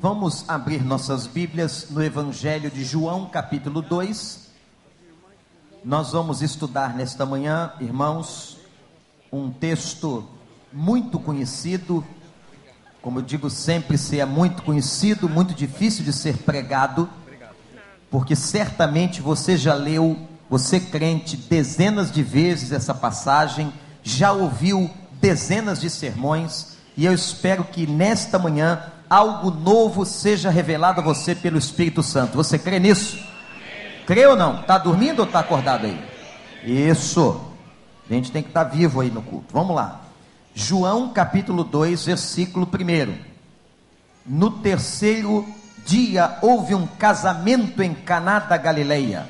Vamos abrir nossas Bíblias no Evangelho de João, capítulo 2. Nós vamos estudar nesta manhã, irmãos, um texto muito conhecido. Como eu digo sempre, se é muito conhecido, muito difícil de ser pregado, porque certamente você já leu, você crente, dezenas de vezes essa passagem, já ouviu dezenas de sermões, e eu espero que nesta manhã algo novo seja revelado a você pelo Espírito Santo. Você crê nisso? Crê ou não? Está dormindo ou está acordado aí? Isso. A gente tem que estar tá vivo aí no culto. Vamos lá. João capítulo 2, versículo 1. No terceiro dia houve um casamento em Caná da Galileia.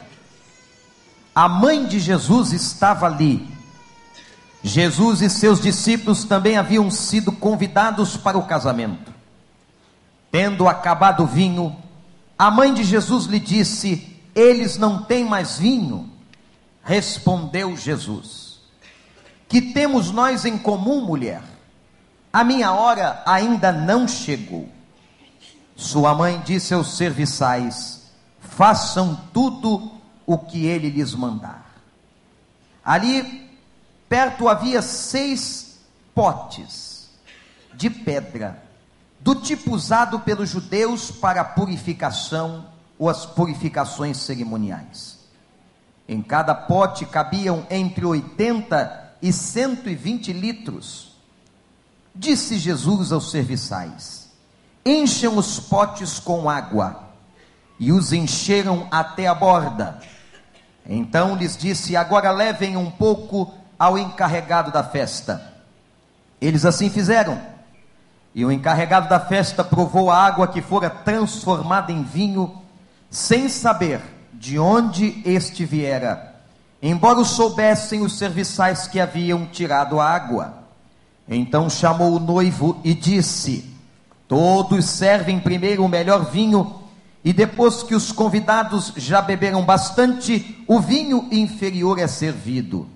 A mãe de Jesus estava ali. Jesus e seus discípulos também haviam sido convidados para o casamento. Tendo acabado o vinho, a mãe de Jesus lhe disse: Eles não têm mais vinho. Respondeu Jesus: Que temos nós em comum, mulher? A minha hora ainda não chegou. Sua mãe disse aos serviçais: Façam tudo o que ele lhes mandar. Ali perto havia seis potes de pedra do tipo usado pelos judeus para purificação ou as purificações cerimoniais. Em cada pote cabiam entre 80 e 120 litros. Disse Jesus aos serviçais: Encham os potes com água. E os encheram até a borda. Então lhes disse: Agora levem um pouco ao encarregado da festa. Eles assim fizeram. E o encarregado da festa provou a água que fora transformada em vinho, sem saber de onde este viera, embora o soubessem os serviçais que haviam tirado a água. Então chamou o noivo e disse: Todos servem primeiro o melhor vinho, e depois que os convidados já beberam bastante, o vinho inferior é servido.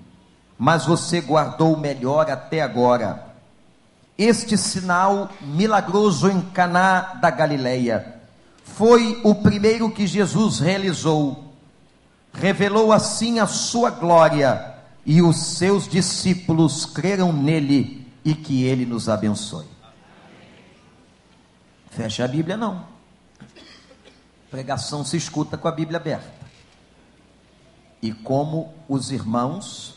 Mas você guardou o melhor até agora. Este sinal milagroso em Caná da Galileia foi o primeiro que Jesus realizou. Revelou assim a sua glória e os seus discípulos creram nele e que ele nos abençoe. Fecha a Bíblia não. Pregação se escuta com a Bíblia aberta. E como os irmãos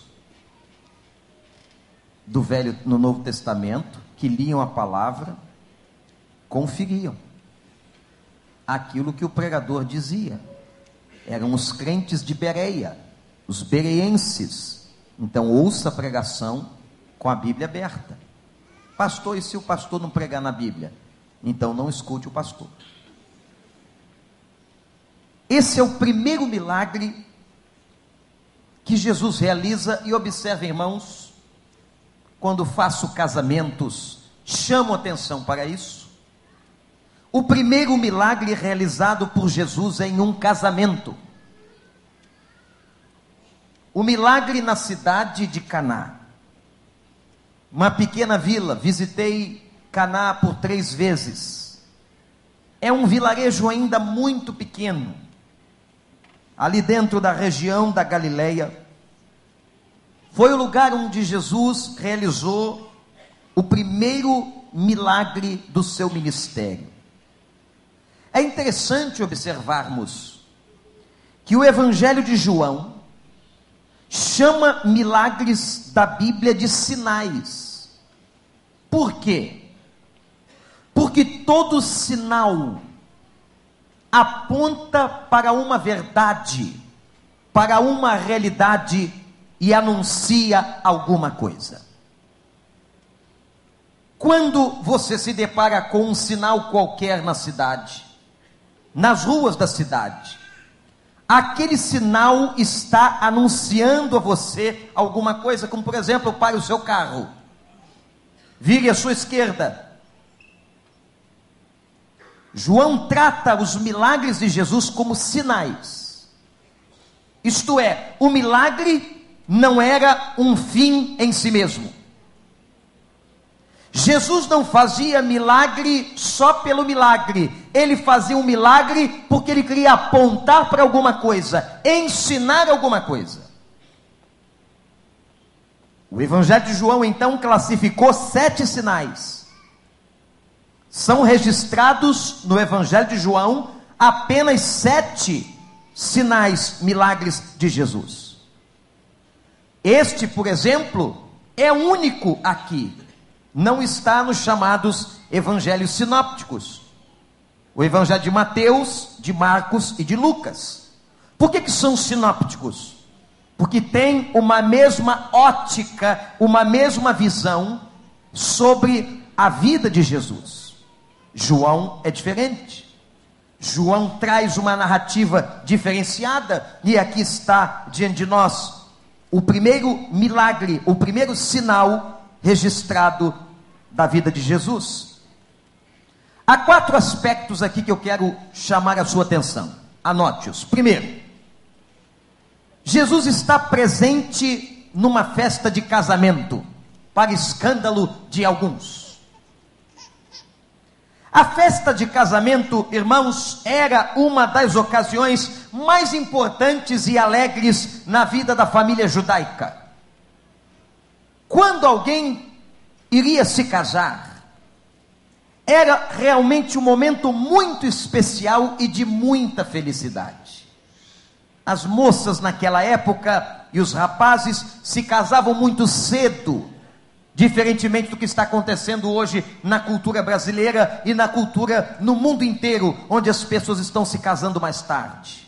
do Velho no Novo Testamento que liam a palavra conferiam aquilo que o pregador dizia. Eram os crentes de Bereia, os bereenses. Então ouça a pregação com a Bíblia aberta. Pastor, e se o pastor não pregar na Bíblia? Então não escute o pastor. Esse é o primeiro milagre que Jesus realiza e observe, irmãos, quando faço casamentos, chamo atenção para isso. O primeiro milagre realizado por Jesus é em um casamento. O milagre na cidade de Caná. Uma pequena vila, visitei Caná por três vezes. É um vilarejo ainda muito pequeno, ali dentro da região da Galileia foi o lugar onde Jesus realizou o primeiro milagre do seu ministério. É interessante observarmos que o Evangelho de João chama milagres da Bíblia de sinais. Por quê? Porque todo sinal aponta para uma verdade, para uma realidade e anuncia alguma coisa. Quando você se depara com um sinal qualquer na cidade, nas ruas da cidade, aquele sinal está anunciando a você alguma coisa, como por exemplo, pare o seu carro, vire à sua esquerda. João trata os milagres de Jesus como sinais. Isto é, o milagre não era um fim em si mesmo. Jesus não fazia milagre só pelo milagre, ele fazia um milagre porque ele queria apontar para alguma coisa, ensinar alguma coisa. O Evangelho de João então classificou sete sinais. São registrados no Evangelho de João apenas sete sinais, milagres de Jesus. Este, por exemplo, é único aqui não está nos chamados evangelhos sinópticos. O evangelho de Mateus, de Marcos e de Lucas. Por que, que são sinópticos? Porque tem uma mesma ótica, uma mesma visão sobre a vida de Jesus. João é diferente. João traz uma narrativa diferenciada, e aqui está diante de nós o primeiro milagre, o primeiro sinal registrado da vida de Jesus. Há quatro aspectos aqui que eu quero chamar a sua atenção. Anote-os. Primeiro, Jesus está presente numa festa de casamento, para escândalo de alguns. A festa de casamento, irmãos, era uma das ocasiões mais importantes e alegres na vida da família judaica. Quando alguém iria se casar. Era realmente um momento muito especial e de muita felicidade. As moças naquela época e os rapazes se casavam muito cedo, diferentemente do que está acontecendo hoje na cultura brasileira e na cultura no mundo inteiro, onde as pessoas estão se casando mais tarde.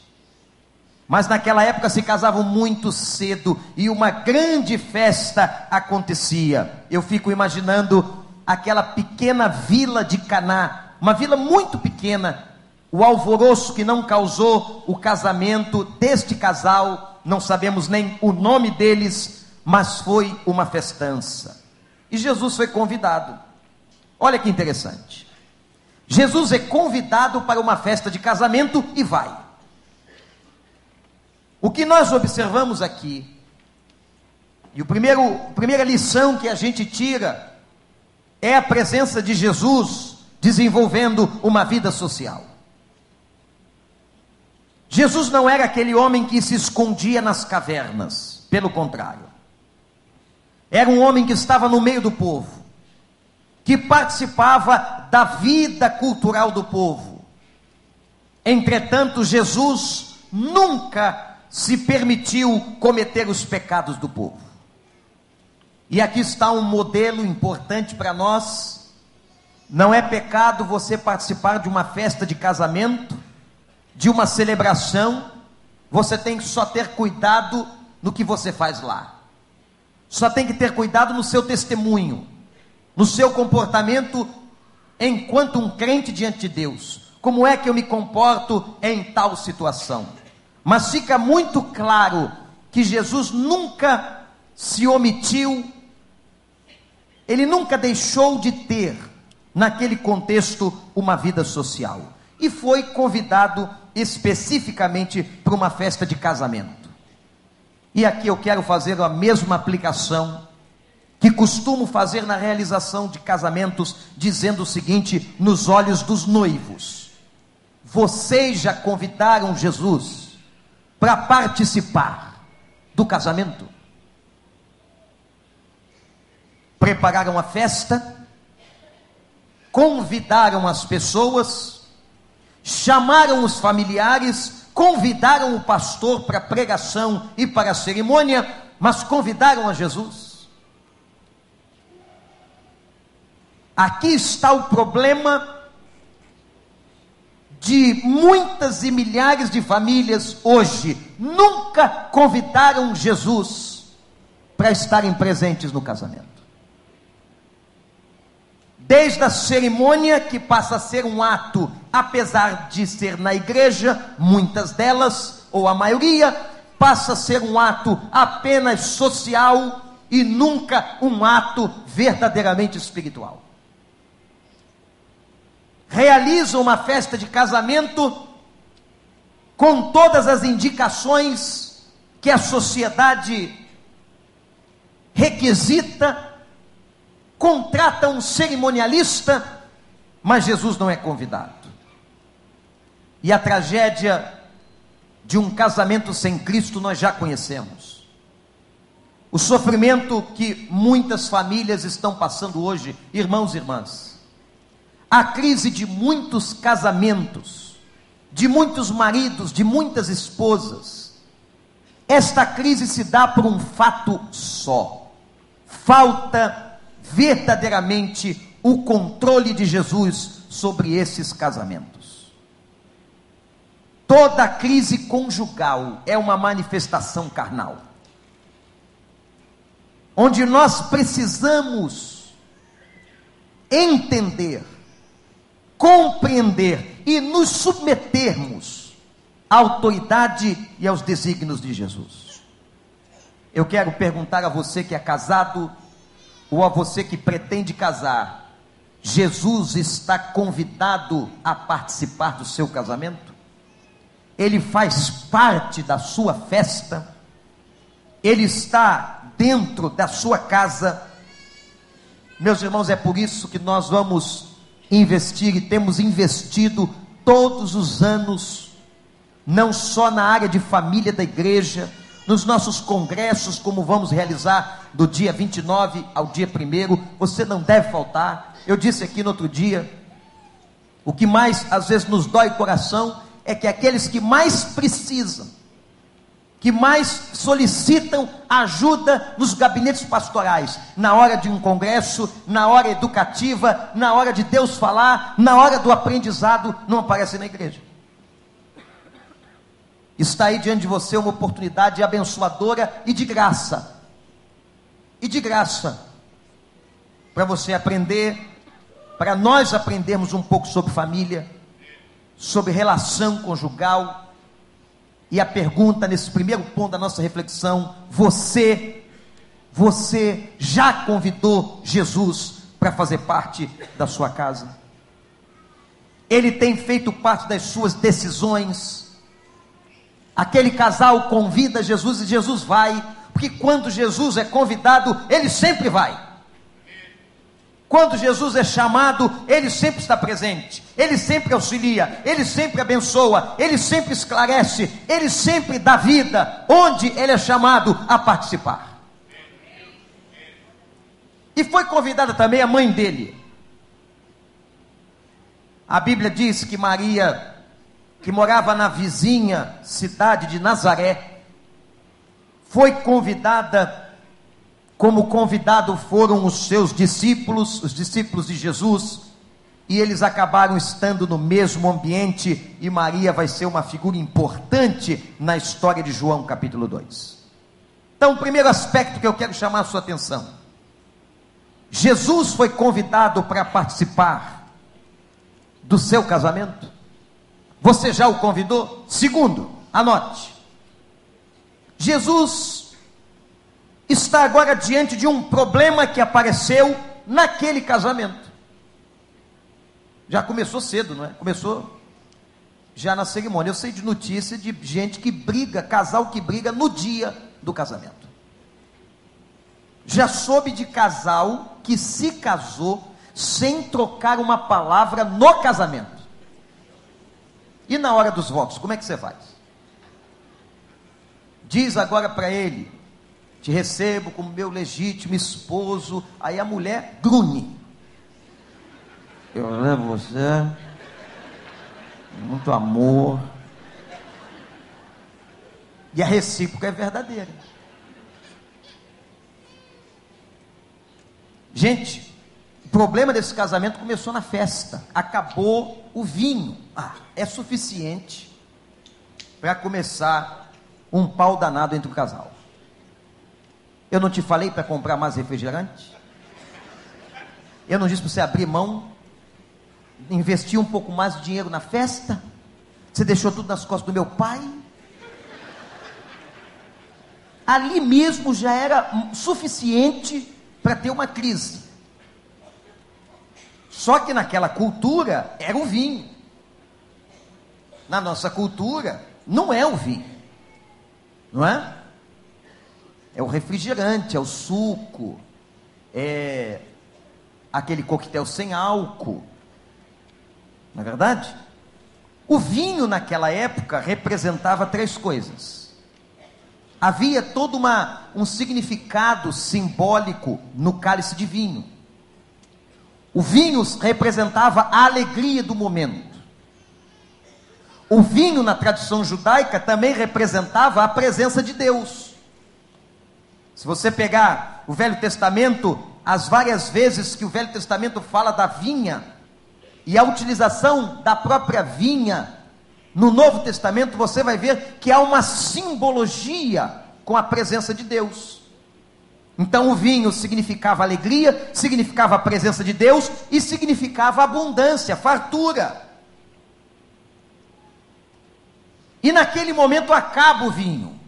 Mas naquela época se casavam muito cedo e uma grande festa acontecia. Eu fico imaginando aquela pequena vila de Caná, uma vila muito pequena, o alvoroço que não causou o casamento deste casal, não sabemos nem o nome deles, mas foi uma festança. E Jesus foi convidado. Olha que interessante. Jesus é convidado para uma festa de casamento e vai. O que nós observamos aqui, e o primeiro, a primeira lição que a gente tira, é a presença de Jesus desenvolvendo uma vida social. Jesus não era aquele homem que se escondia nas cavernas, pelo contrário. Era um homem que estava no meio do povo, que participava da vida cultural do povo. Entretanto, Jesus nunca se permitiu cometer os pecados do povo. E aqui está um modelo importante para nós. Não é pecado você participar de uma festa de casamento, de uma celebração. Você tem que só ter cuidado no que você faz lá. Só tem que ter cuidado no seu testemunho, no seu comportamento enquanto um crente diante de Deus. Como é que eu me comporto em tal situação? Mas fica muito claro que Jesus nunca se omitiu, ele nunca deixou de ter, naquele contexto, uma vida social. E foi convidado especificamente para uma festa de casamento. E aqui eu quero fazer a mesma aplicação que costumo fazer na realização de casamentos, dizendo o seguinte: nos olhos dos noivos, vocês já convidaram Jesus para participar do casamento. Prepararam a festa, convidaram as pessoas, chamaram os familiares, convidaram o pastor para pregação e para a cerimônia, mas convidaram a Jesus. Aqui está o problema de muitas e milhares de famílias hoje nunca convidaram Jesus para estarem presentes no casamento. Desde a cerimônia, que passa a ser um ato, apesar de ser na igreja, muitas delas, ou a maioria, passa a ser um ato apenas social e nunca um ato verdadeiramente espiritual. Realizam uma festa de casamento com todas as indicações que a sociedade requisita, contrata um cerimonialista, mas Jesus não é convidado. E a tragédia de um casamento sem Cristo nós já conhecemos. O sofrimento que muitas famílias estão passando hoje, irmãos e irmãs. A crise de muitos casamentos, de muitos maridos, de muitas esposas. Esta crise se dá por um fato só: falta verdadeiramente o controle de Jesus sobre esses casamentos. Toda crise conjugal é uma manifestação carnal, onde nós precisamos entender, compreender e nos submetermos à autoridade e aos desígnios de Jesus. Eu quero perguntar a você que é casado ou a você que pretende casar: Jesus está convidado a participar do seu casamento? Ele faz parte da sua festa? Ele está dentro da sua casa? Meus irmãos, é por isso que nós vamos investir e temos investido todos os anos, não só na área de família da igreja, nos nossos congressos, como vamos realizar do dia 29 ao dia 1, você não deve faltar. Eu disse aqui no outro dia, o que mais às vezes nos dói o coração é que aqueles que mais precisam, que mais solicitam ajuda nos gabinetes pastorais, na hora de um congresso, na hora educativa, na hora de Deus falar, na hora do aprendizado, não aparecem na igreja. Está aí diante de você uma oportunidade abençoadora e de graça. E de graça. Para você aprender, para nós aprendermos um pouco sobre família, sobre relação conjugal. E a pergunta nesse primeiro ponto da nossa reflexão: você, você já convidou Jesus para fazer parte da sua casa? Ele tem feito parte das suas decisões? Aquele casal convida Jesus e Jesus vai, porque quando Jesus é convidado, ele sempre vai. Quando Jesus é chamado, ele sempre está presente, ele sempre auxilia, ele sempre abençoa, ele sempre esclarece, ele sempre dá vida, onde ele é chamado a participar. E foi convidada também a mãe dele. A Bíblia diz que Maria que morava na vizinha cidade de Nazaré, foi convidada, como convidado foram os seus discípulos, os discípulos de Jesus, e eles acabaram estando no mesmo ambiente, e Maria vai ser uma figura importante na história de João, capítulo 2. Então, o primeiro aspecto que eu quero chamar a sua atenção: Jesus foi convidado para participar do seu casamento. Você já o convidou? Segundo, anote. Jesus está agora diante de um problema que apareceu naquele casamento. Já começou cedo, não é? Começou já na cerimônia. Eu sei de notícia de gente que briga, casal que briga no dia do casamento. Já soube de casal que se casou sem trocar uma palavra no casamento. E na hora dos votos, como é que você faz? Diz agora para ele: Te recebo como meu legítimo esposo. Aí a mulher grune. Eu levo você, muito amor. E a recíproca é verdadeira. Gente, o problema desse casamento começou na festa, acabou o vinho. Ah, é suficiente para começar um pau danado entre o casal. Eu não te falei para comprar mais refrigerante? Eu não disse para você abrir mão, investir um pouco mais de dinheiro na festa? Você deixou tudo nas costas do meu pai? Ali mesmo já era suficiente para ter uma crise. Só que naquela cultura era o vinho. Na nossa cultura, não é o vinho. Não é? É o refrigerante, é o suco, é aquele coquetel sem álcool. Não é verdade? O vinho naquela época representava três coisas. Havia todo uma, um significado simbólico no cálice de vinho. O vinho representava a alegria do momento. O vinho, na tradição judaica, também representava a presença de Deus. Se você pegar o Velho Testamento, as várias vezes que o Velho Testamento fala da vinha, e a utilização da própria vinha no Novo Testamento, você vai ver que há uma simbologia com a presença de Deus. Então o vinho significava alegria, significava a presença de Deus e significava abundância, fartura. E naquele momento acaba o vinho.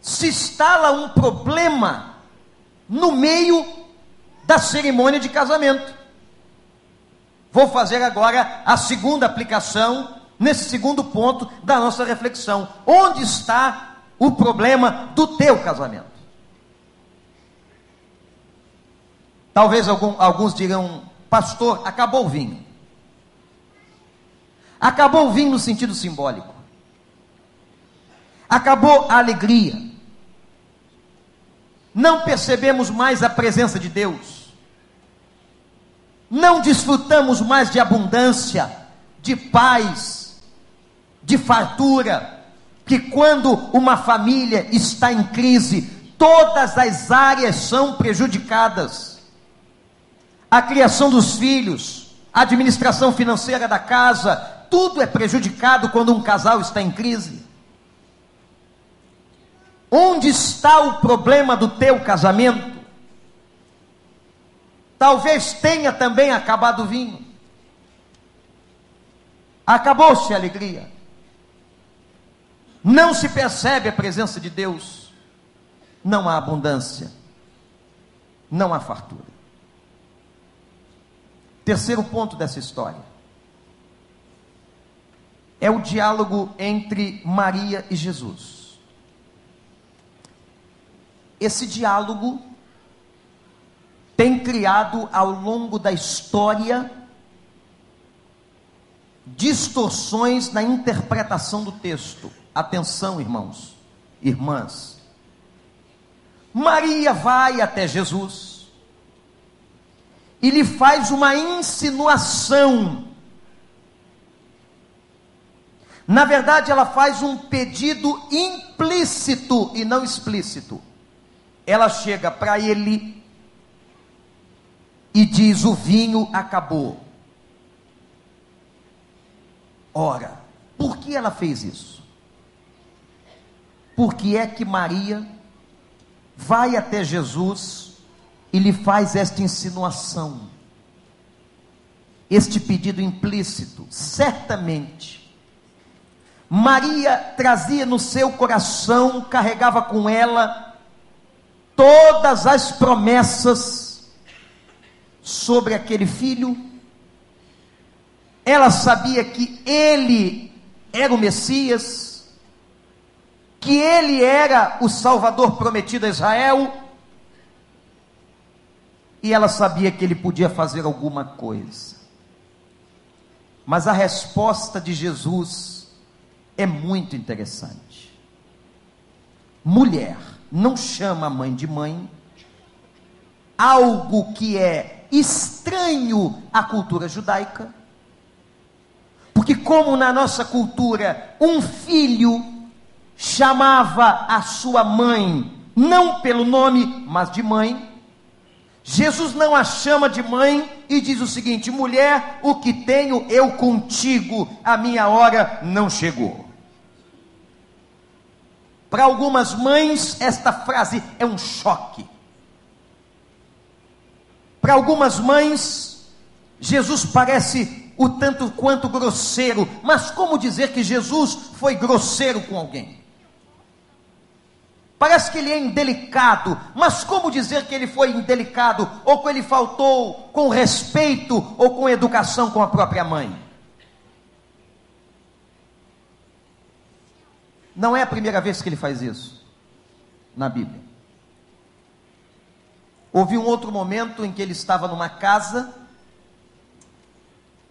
Se instala um problema no meio da cerimônia de casamento. Vou fazer agora a segunda aplicação, nesse segundo ponto da nossa reflexão. Onde está o problema do teu casamento? Talvez algum, alguns digam, pastor, acabou o vinho. Acabou o vinho no sentido simbólico. Acabou a alegria. Não percebemos mais a presença de Deus. Não desfrutamos mais de abundância, de paz, de fartura. Que quando uma família está em crise, todas as áreas são prejudicadas a criação dos filhos, a administração financeira da casa, tudo é prejudicado quando um casal está em crise. Onde está o problema do teu casamento? Talvez tenha também acabado o vinho. Acabou-se a alegria. Não se percebe a presença de Deus. Não há abundância. Não há fartura. Terceiro ponto dessa história é o diálogo entre Maria e Jesus. Esse diálogo tem criado ao longo da história distorções na interpretação do texto. Atenção, irmãos, irmãs. Maria vai até Jesus e lhe faz uma insinuação. Na verdade, ela faz um pedido implícito e não explícito. Ela chega para ele e diz: O vinho acabou. Ora, por que ela fez isso? Porque é que Maria vai até Jesus e lhe faz esta insinuação, este pedido implícito. Certamente, Maria trazia no seu coração, carregava com ela todas as promessas sobre aquele filho. Ela sabia que ele era o Messias, que ele era o Salvador prometido a Israel e ela sabia que ele podia fazer alguma coisa. Mas a resposta de Jesus é muito interessante. Mulher, não chama a mãe de mãe, algo que é estranho à cultura judaica, porque, como na nossa cultura, um filho chamava a sua mãe, não pelo nome, mas de mãe, Jesus não a chama de mãe e diz o seguinte: mulher, o que tenho eu contigo, a minha hora não chegou. Para algumas mães, esta frase é um choque. Para algumas mães, Jesus parece o tanto quanto grosseiro, mas como dizer que Jesus foi grosseiro com alguém? Parece que ele é indelicado, mas como dizer que ele foi indelicado, ou que ele faltou com respeito ou com educação com a própria mãe? Não é a primeira vez que ele faz isso na Bíblia. Houve um outro momento em que ele estava numa casa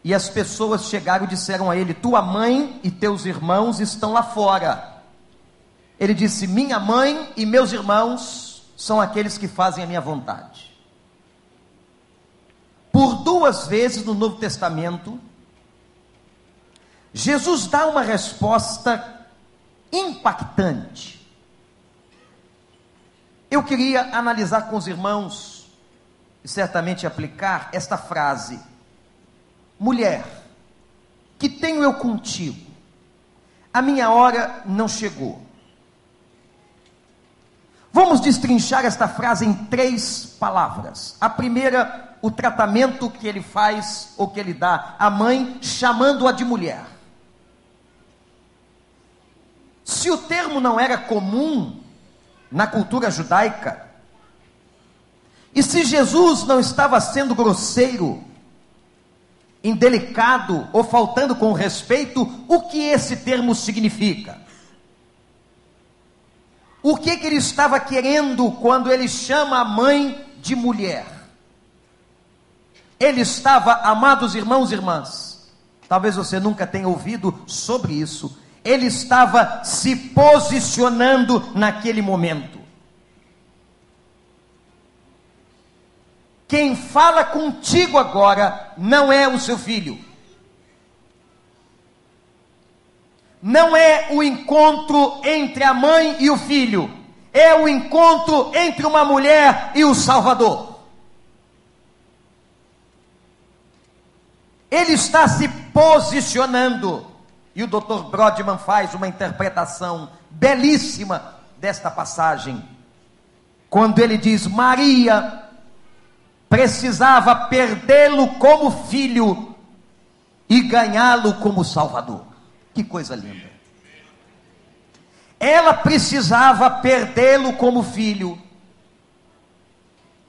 e as pessoas chegaram e disseram a ele: Tua mãe e teus irmãos estão lá fora. Ele disse: Minha mãe e meus irmãos são aqueles que fazem a minha vontade. Por duas vezes no Novo Testamento, Jesus dá uma resposta impactante. Eu queria analisar com os irmãos e certamente aplicar esta frase: Mulher, que tenho eu contigo? A minha hora não chegou. Vamos destrinchar esta frase em três palavras. A primeira, o tratamento que ele faz ou que ele dá à mãe, chamando-a de mulher. Se o termo não era comum na cultura judaica, e se Jesus não estava sendo grosseiro, indelicado ou faltando com respeito, o que esse termo significa? O que, que ele estava querendo quando ele chama a mãe de mulher? Ele estava, amados irmãos e irmãs, talvez você nunca tenha ouvido sobre isso, ele estava se posicionando naquele momento. Quem fala contigo agora não é o seu filho. Não é o encontro entre a mãe e o filho. É o encontro entre uma mulher e o Salvador. Ele está se posicionando. E o Dr. Brodman faz uma interpretação belíssima desta passagem. Quando ele diz: Maria precisava perdê-lo como filho e ganhá-lo como salvador. Que coisa linda. Ela precisava perdê-lo como filho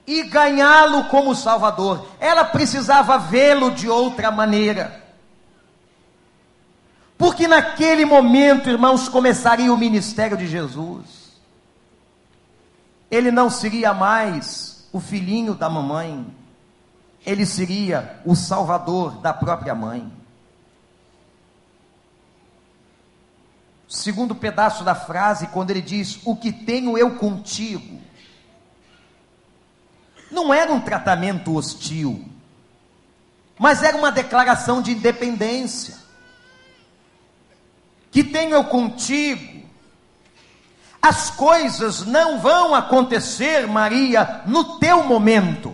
e ganhá-lo como salvador. Ela precisava vê-lo de outra maneira. Porque naquele momento, irmãos, começaria o ministério de Jesus. Ele não seria mais o filhinho da mamãe, ele seria o salvador da própria mãe. Segundo pedaço da frase, quando ele diz: O que tenho eu contigo, não era um tratamento hostil, mas era uma declaração de independência que tenho eu contigo. As coisas não vão acontecer, Maria, no teu momento.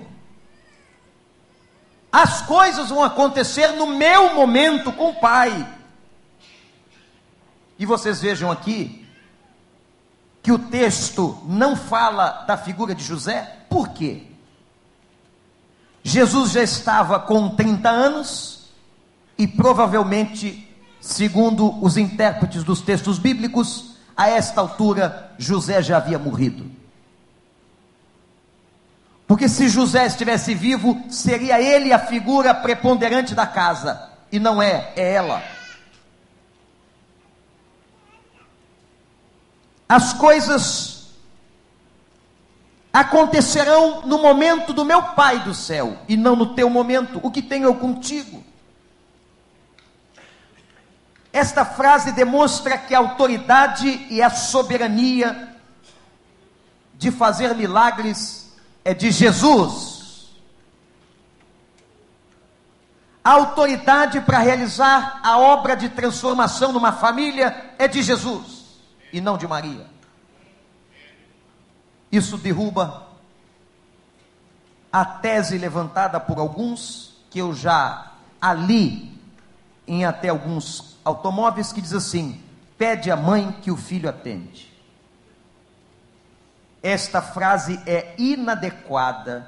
As coisas vão acontecer no meu momento com o Pai. E vocês vejam aqui que o texto não fala da figura de José, por quê? Jesus já estava com 30 anos e provavelmente Segundo os intérpretes dos textos bíblicos, a esta altura José já havia morrido. Porque se José estivesse vivo, seria ele a figura preponderante da casa, e não é, é ela. As coisas acontecerão no momento do meu Pai do céu, e não no teu momento. O que tenho eu contigo? Esta frase demonstra que a autoridade e a soberania de fazer milagres é de Jesus. A autoridade para realizar a obra de transformação numa família é de Jesus e não de Maria. Isso derruba a tese levantada por alguns, que eu já ali em até alguns automóveis que diz assim: pede à mãe que o filho atende. Esta frase é inadequada,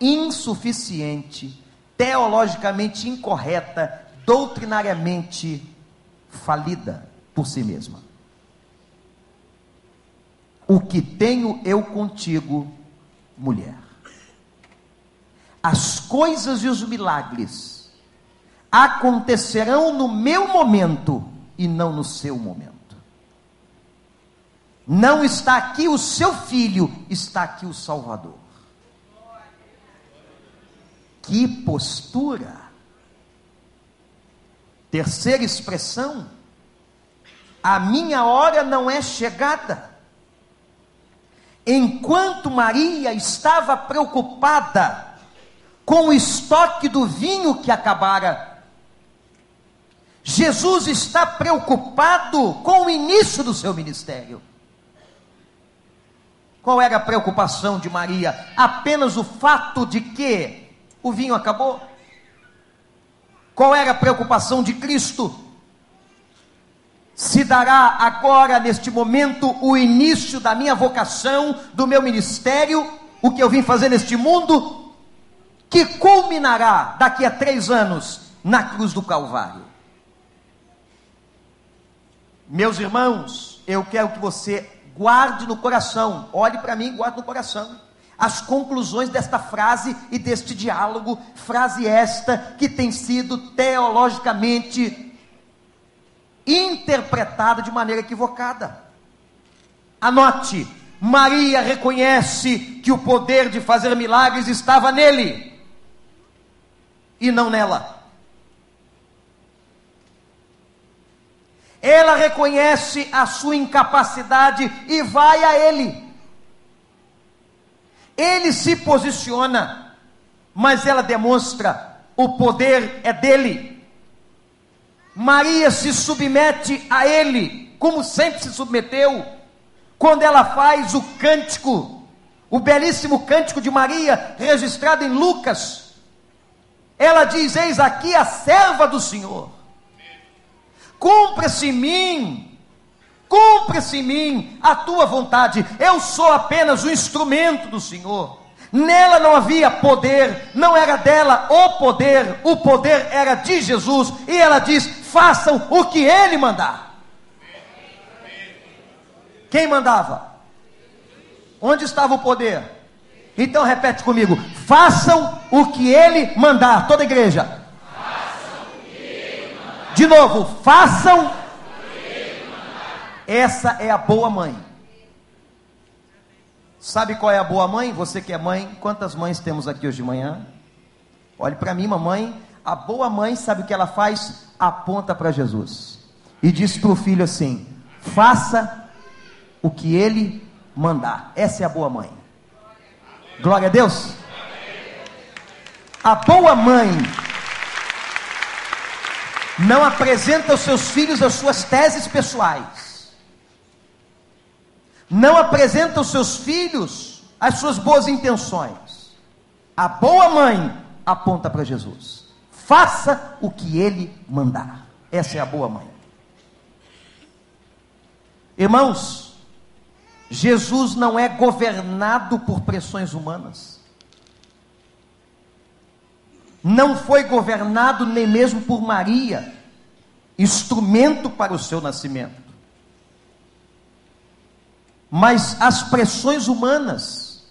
insuficiente, teologicamente incorreta, doutrinariamente falida por si mesma. O que tenho eu contigo, mulher? As coisas e os milagres acontecerão no meu momento e não no seu momento. Não está aqui o seu filho, está aqui o Salvador. Que postura! Terceira expressão, a minha hora não é chegada. Enquanto Maria estava preocupada com o estoque do vinho que acabara, Jesus está preocupado com o início do seu ministério. Qual era a preocupação de Maria? Apenas o fato de que o vinho acabou? Qual era a preocupação de Cristo? Se dará agora, neste momento, o início da minha vocação, do meu ministério, o que eu vim fazer neste mundo, que culminará daqui a três anos na cruz do Calvário. Meus irmãos, eu quero que você guarde no coração, olhe para mim e guarde no coração as conclusões desta frase e deste diálogo, frase esta que tem sido teologicamente interpretada de maneira equivocada. Anote, Maria reconhece que o poder de fazer milagres estava nele e não nela. Ela reconhece a sua incapacidade e vai a Ele. Ele se posiciona, mas ela demonstra o poder é dele. Maria se submete a Ele, como sempre se submeteu, quando ela faz o cântico, o belíssimo cântico de Maria, registrado em Lucas. Ela diz: Eis aqui a serva do Senhor Cumpra-se em mim, cumpra-se em mim a tua vontade. Eu sou apenas o instrumento do Senhor. Nela não havia poder, não era dela o poder, o poder era de Jesus. E ela diz: façam o que ele mandar. Quem mandava? Onde estava o poder? Então repete comigo: façam o que ele mandar. Toda igreja, de novo, façam. Essa é a boa mãe. Sabe qual é a boa mãe? Você que é mãe, quantas mães temos aqui hoje de manhã? Olhe para mim, mamãe. A boa mãe sabe o que ela faz? Aponta para Jesus e diz para o filho assim: faça o que ele mandar. Essa é a boa mãe. Glória a Deus. A boa mãe não apresenta aos seus filhos as suas teses pessoais, não apresenta aos seus filhos as suas boas intenções. A boa mãe aponta para Jesus. Faça o que ele mandar. Essa é a boa mãe. Irmãos, Jesus não é governado por pressões humanas não foi governado nem mesmo por Maria, instrumento para o seu nascimento. Mas as pressões humanas,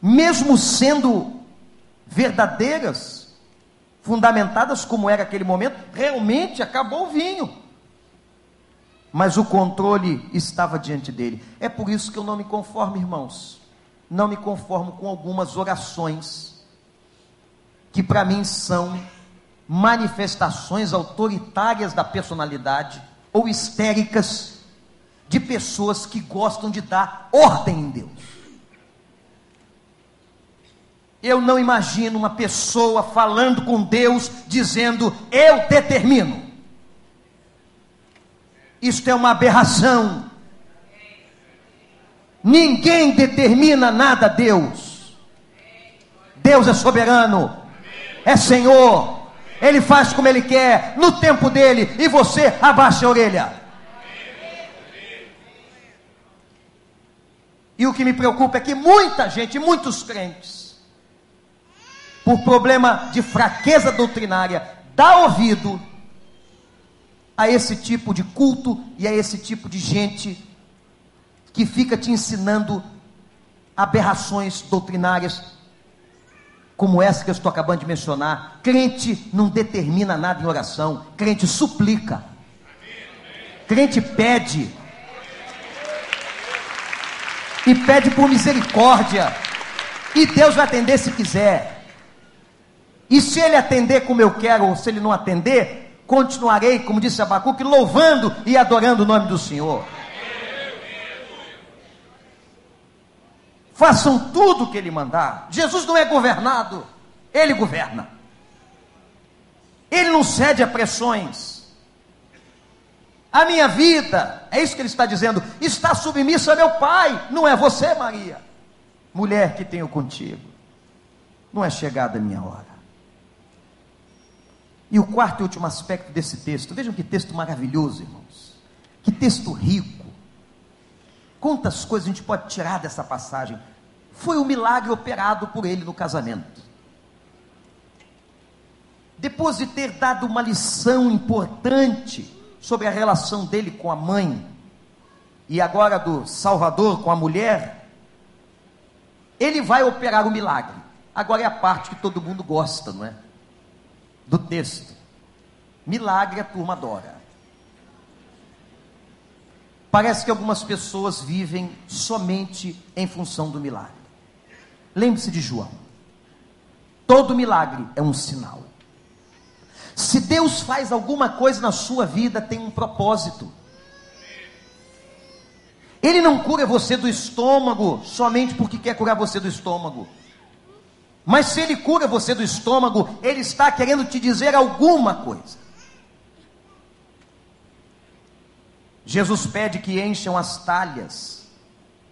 mesmo sendo verdadeiras, fundamentadas como era aquele momento, realmente acabou o vinho. Mas o controle estava diante dele. É por isso que eu não me conformo, irmãos. Não me conformo com algumas orações que para mim são manifestações autoritárias da personalidade ou histéricas de pessoas que gostam de dar ordem em Deus. Eu não imagino uma pessoa falando com Deus dizendo: Eu determino. Isto é uma aberração. Ninguém determina nada a Deus. Deus é soberano é Senhor. Ele faz como Ele quer, no tempo dele, e você abaixa a orelha. E o que me preocupa é que muita gente, muitos crentes, por problema de fraqueza doutrinária, dá ouvido a esse tipo de culto e a esse tipo de gente que fica te ensinando aberrações doutrinárias como essa que eu estou acabando de mencionar. Crente não determina nada em oração, crente suplica, crente pede, e pede por misericórdia, e Deus vai atender se quiser. E se ele atender como eu quero, ou se ele não atender, continuarei, como disse Abacuque, louvando e adorando o nome do Senhor. Façam tudo o que ele mandar. Jesus não é governado, ele governa. Ele não cede a pressões. A minha vida, é isso que ele está dizendo, está submissa a meu Pai, não é você, Maria, mulher que tenho contigo. Não é chegada a minha hora. E o quarto e último aspecto desse texto, vejam que texto maravilhoso, irmãos. Que texto rico. Quantas coisas a gente pode tirar dessa passagem? Foi o milagre operado por ele no casamento. Depois de ter dado uma lição importante sobre a relação dele com a mãe, e agora do Salvador com a mulher, ele vai operar o milagre. Agora é a parte que todo mundo gosta, não é? Do texto. Milagre a turma adora. Parece que algumas pessoas vivem somente em função do milagre. Lembre-se de João. Todo milagre é um sinal. Se Deus faz alguma coisa na sua vida, tem um propósito. Ele não cura você do estômago somente porque quer curar você do estômago. Mas se ele cura você do estômago, ele está querendo te dizer alguma coisa. Jesus pede que encham as talhas.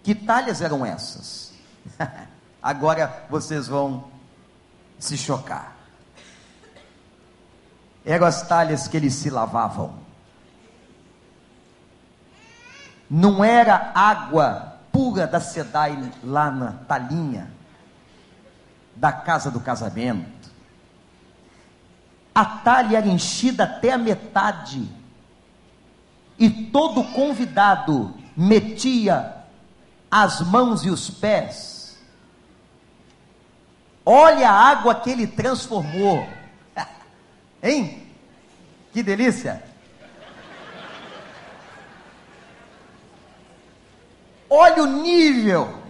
Que talhas eram essas? Agora vocês vão se chocar eram as talhas que eles se lavavam. Não era água pura da Sedai lá na talinha da casa do casamento. A talha era enchida até a metade. E todo convidado metia as mãos e os pés. Olha a água que ele transformou Hein? Que delícia! Olha o nível.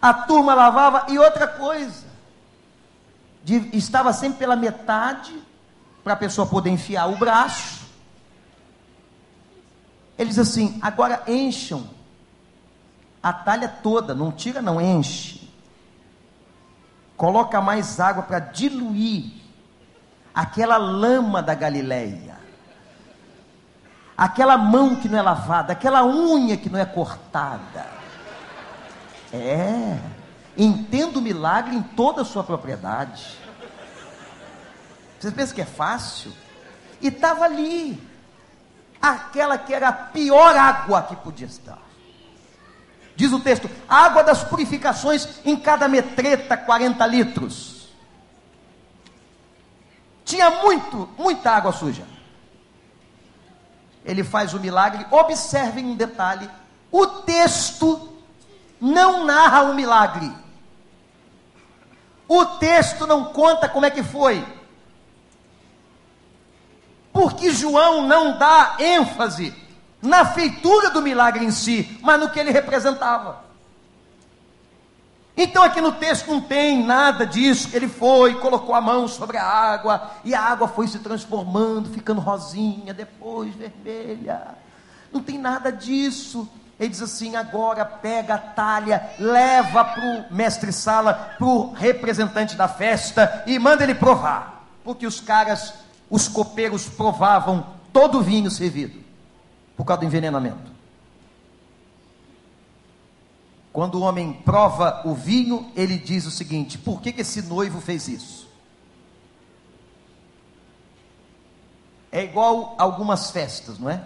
A turma lavava e outra coisa. De, estava sempre pela metade para a pessoa poder enfiar o braço. Ele diz assim: agora encham a talha toda, não tira, não enche coloca mais água para diluir aquela lama da Galileia, aquela mão que não é lavada, aquela unha que não é cortada. É, entenda o milagre em toda a sua propriedade. Vocês pensam que é fácil? E estava ali, aquela que era a pior água que podia estar. Diz o texto: água das purificações em cada metreta, 40 litros. Tinha muito, muita água suja. Ele faz o milagre. Observem um detalhe: o texto não narra o milagre. O texto não conta como é que foi. Porque João não dá ênfase na feitura do milagre em si, mas no que ele representava. Então aqui no texto não tem nada disso. Ele foi, colocou a mão sobre a água e a água foi se transformando, ficando rosinha, depois vermelha. Não tem nada disso. Ele diz assim: agora pega a talha, leva para o mestre sala, para o representante da festa e manda ele provar. Porque os caras, os copeiros, provavam todo o vinho servido por causa do envenenamento. Quando o homem prova o vinho, ele diz o seguinte: por que, que esse noivo fez isso? É igual algumas festas, não é?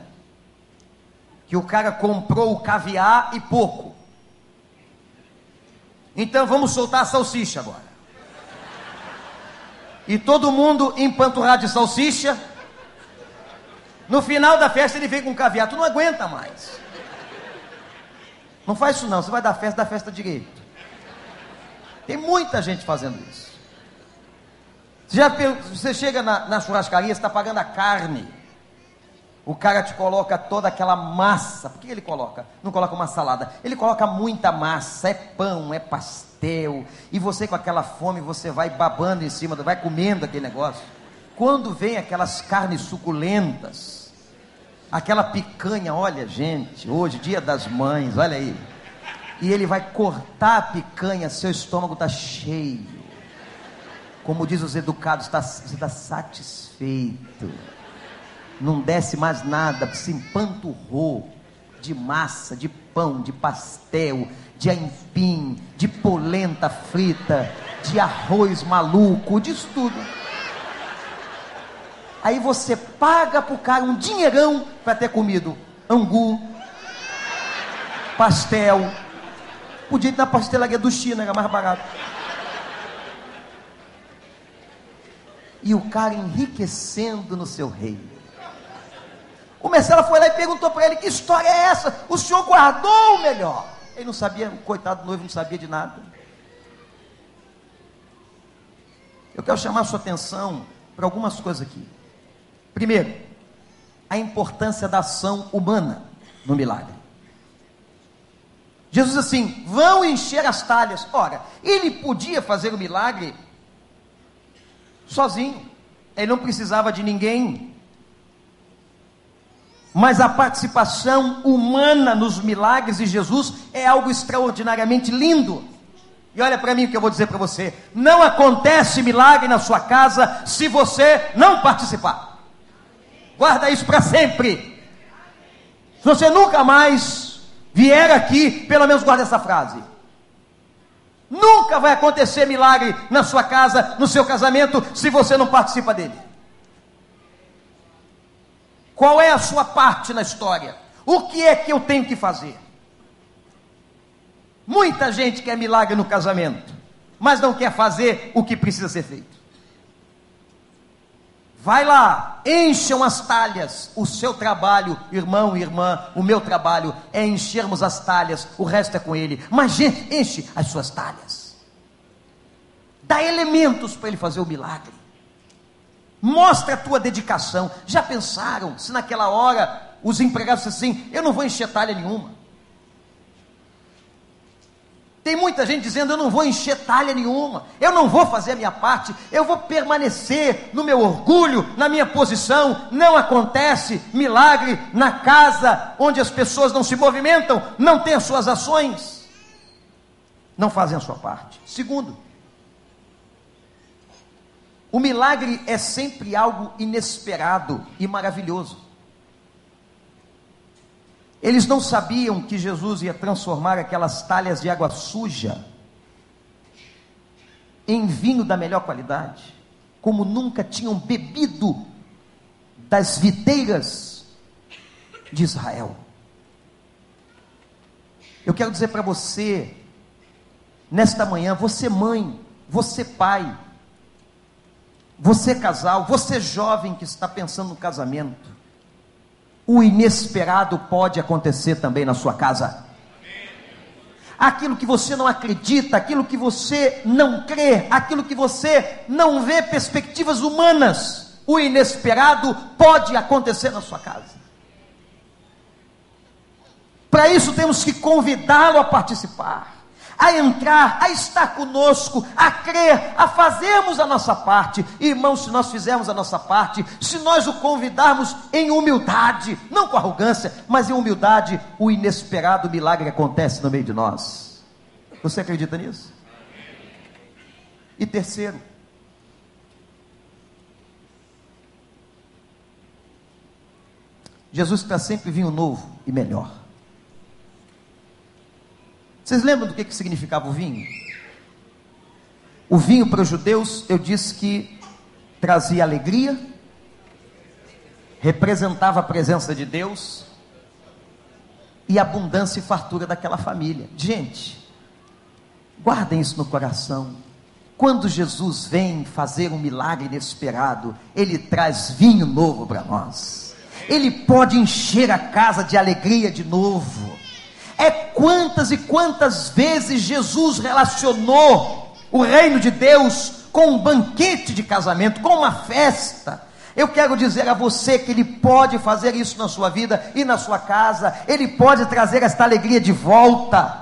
Que o cara comprou o caviar e pouco. Então vamos soltar a salsicha agora. E todo mundo empanturrado de salsicha no final da festa ele vem com caviar, tu não aguenta mais. Não faz isso não, você vai dar festa, dá festa direito. Tem muita gente fazendo isso. Você, já, você chega na, na churrascaria, você está pagando a carne. O cara te coloca toda aquela massa. Por que ele coloca? Não coloca uma salada. Ele coloca muita massa. É pão, é pastel. E você com aquela fome, você vai babando em cima, vai comendo aquele negócio. Quando vem aquelas carnes suculentas, aquela picanha, olha gente, hoje, dia das mães, olha aí. E ele vai cortar a picanha, seu estômago está cheio. Como diz os educados, tá, você está satisfeito não desce mais nada, se empanturrou de massa, de pão, de pastel, de aipim, de polenta frita, de arroz maluco, disso tudo. Aí você paga para o cara um dinheirão para ter comido angu, pastel. Podia ir na pastelaria do China, era mais barato. E o cara enriquecendo no seu reino. O Marcelo foi lá e perguntou para ele: Que história é essa? O senhor guardou o melhor. Ele não sabia, o coitado do noivo não sabia de nada. Eu quero chamar a sua atenção para algumas coisas aqui. Primeiro, a importância da ação humana no milagre. Jesus assim, vão encher as talhas. Ora, ele podia fazer o milagre sozinho. Ele não precisava de ninguém mas a participação humana nos milagres de Jesus é algo extraordinariamente lindo. E olha para mim o que eu vou dizer para você: não acontece milagre na sua casa se você não participar. Guarda isso para sempre. Se você nunca mais vier aqui, pelo menos guarda essa frase. Nunca vai acontecer milagre na sua casa, no seu casamento, se você não participa dele. Qual é a sua parte na história? O que é que eu tenho que fazer? Muita gente quer milagre no casamento, mas não quer fazer o que precisa ser feito. Vai lá, encham as talhas. O seu trabalho, irmão e irmã, o meu trabalho é enchermos as talhas, o resto é com ele. Mas enche as suas talhas. Dá elementos para ele fazer o milagre. Mostra a tua dedicação. Já pensaram se naquela hora os empregados assim, eu não vou encher talha nenhuma. Tem muita gente dizendo: eu não vou encher talha nenhuma, eu não vou fazer a minha parte, eu vou permanecer no meu orgulho, na minha posição. Não acontece milagre na casa onde as pessoas não se movimentam, não têm as suas ações, não fazem a sua parte. Segundo, o milagre é sempre algo inesperado e maravilhoso. Eles não sabiam que Jesus ia transformar aquelas talhas de água suja em vinho da melhor qualidade, como nunca tinham bebido das videiras de Israel. Eu quero dizer para você, nesta manhã, você mãe, você pai, você casal, você jovem que está pensando no casamento, o inesperado pode acontecer também na sua casa. Aquilo que você não acredita, aquilo que você não crê, aquilo que você não vê perspectivas humanas, o inesperado pode acontecer na sua casa. Para isso temos que convidá-lo a participar a entrar, a estar conosco, a crer, a fazermos a nossa parte. Irmãos, se nós fizermos a nossa parte, se nós o convidarmos em humildade, não com arrogância, mas em humildade, o inesperado milagre acontece no meio de nós. Você acredita nisso? E terceiro, Jesus está sempre vinho novo e melhor. Vocês lembram do que, que significava o vinho? O vinho para os judeus, eu disse que trazia alegria, representava a presença de Deus e abundância e fartura daquela família. Gente, guardem isso no coração. Quando Jesus vem fazer um milagre inesperado, ele traz vinho novo para nós. Ele pode encher a casa de alegria de novo. É quantas e quantas vezes Jesus relacionou o reino de Deus com um banquete de casamento, com uma festa. Eu quero dizer a você que Ele pode fazer isso na sua vida e na sua casa, Ele pode trazer esta alegria de volta.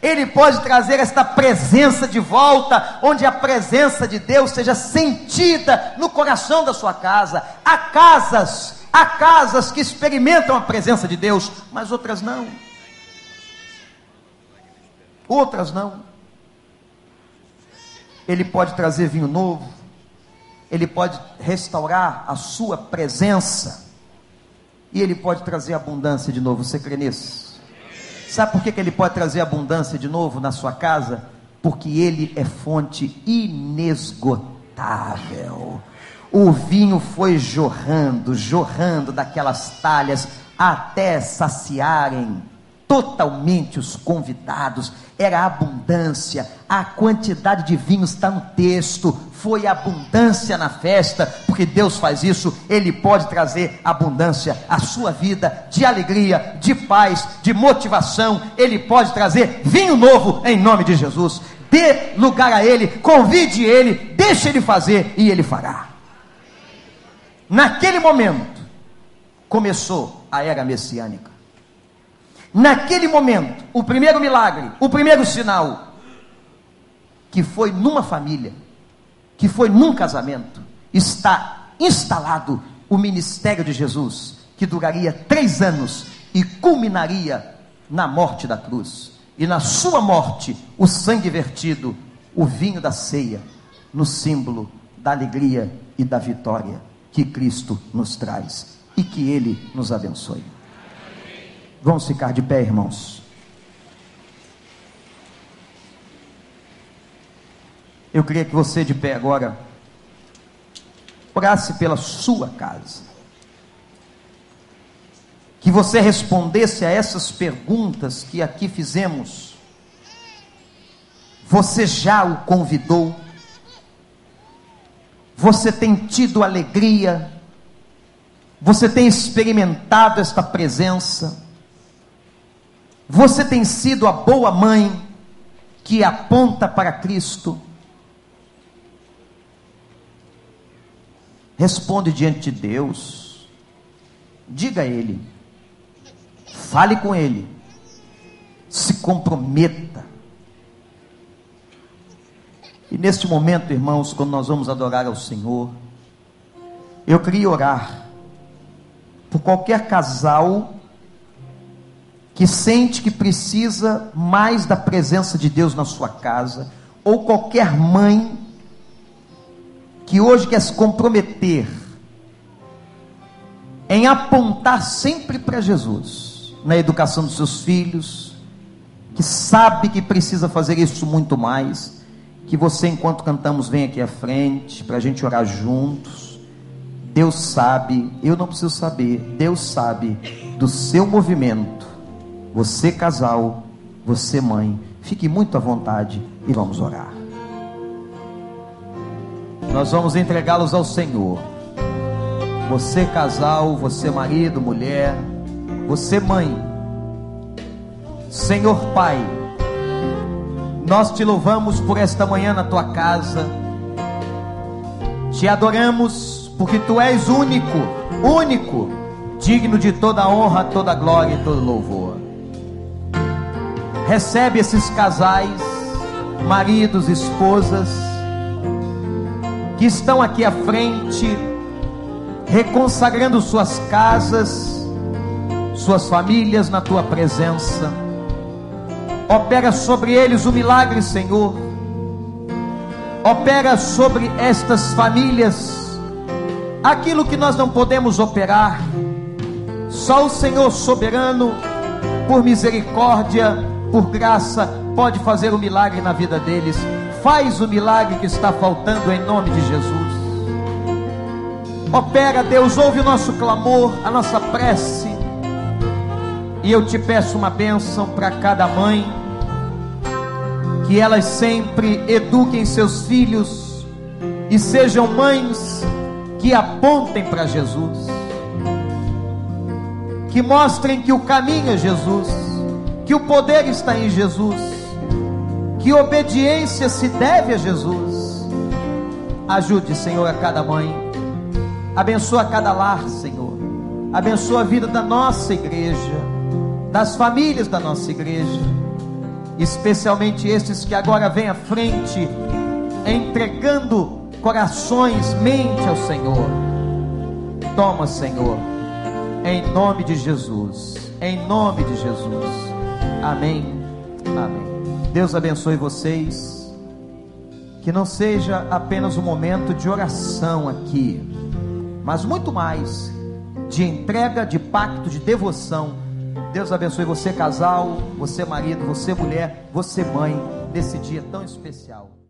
Ele pode trazer esta presença de volta, onde a presença de Deus seja sentida no coração da sua casa. Há casas, há casas que experimentam a presença de Deus, mas outras não. Outras não. Ele pode trazer vinho novo, ele pode restaurar a sua presença, e ele pode trazer abundância de novo. Você crê nisso? Sabe por que, que ele pode trazer abundância de novo na sua casa? Porque ele é fonte inesgotável. O vinho foi jorrando, jorrando daquelas talhas até saciarem totalmente os convidados, era abundância, a quantidade de vinho está no texto, foi abundância na festa, porque Deus faz isso, Ele pode trazer abundância à sua vida, de alegria, de paz, de motivação, Ele pode trazer vinho novo em nome de Jesus. Dê lugar a Ele, convide Ele, deixe Ele fazer e Ele fará. Naquele momento, começou a era messiânica. Naquele momento, o primeiro milagre, o primeiro sinal, que foi numa família, que foi num casamento, está instalado o ministério de Jesus, que duraria três anos e culminaria na morte da cruz. E na sua morte, o sangue vertido, o vinho da ceia, no símbolo da alegria e da vitória que Cristo nos traz. E que Ele nos abençoe. Vamos ficar de pé, irmãos. Eu queria que você de pé agora orasse pela sua casa. Que você respondesse a essas perguntas que aqui fizemos. Você já o convidou? Você tem tido alegria? Você tem experimentado esta presença? Você tem sido a boa mãe que aponta para Cristo? Responde diante de Deus. Diga a Ele. Fale com Ele. Se comprometa. E neste momento, irmãos, quando nós vamos adorar ao Senhor, eu queria orar por qualquer casal que sente que precisa mais da presença de Deus na sua casa, ou qualquer mãe que hoje quer se comprometer em apontar sempre para Jesus na educação dos seus filhos, que sabe que precisa fazer isso muito mais, que você, enquanto cantamos, vem aqui à frente para a gente orar juntos. Deus sabe, eu não preciso saber, Deus sabe do seu movimento você, casal, você, mãe, fique muito à vontade e vamos orar. Nós vamos entregá-los ao Senhor. Você, casal, você, marido, mulher, você, mãe, Senhor Pai, nós te louvamos por esta manhã na tua casa, te adoramos porque tu és único, único, digno de toda honra, toda glória e todo louvor recebe esses casais, maridos, esposas, que estão aqui à frente, reconsagrando suas casas, suas famílias na tua presença. Opera sobre eles o milagre, Senhor. Opera sobre estas famílias aquilo que nós não podemos operar. Só o Senhor soberano, por misericórdia, por graça, pode fazer o um milagre na vida deles. Faz o milagre que está faltando em nome de Jesus. Opera, Deus, ouve o nosso clamor, a nossa prece. E eu te peço uma bênção para cada mãe, que elas sempre eduquem seus filhos e sejam mães que apontem para Jesus, que mostrem que o caminho é Jesus que o poder está em Jesus, que obediência se deve a Jesus. Ajude, Senhor, a cada mãe Abençoa cada lar, Senhor. Abençoa a vida da nossa igreja, das famílias da nossa igreja, especialmente estes que agora vêm à frente, entregando corações, mente ao Senhor. Toma, Senhor, em nome de Jesus, em nome de Jesus. Amém. Amém. Deus abençoe vocês. Que não seja apenas um momento de oração aqui, mas muito mais de entrega, de pacto, de devoção. Deus abençoe você, casal, você, marido, você, mulher, você, mãe, nesse dia tão especial.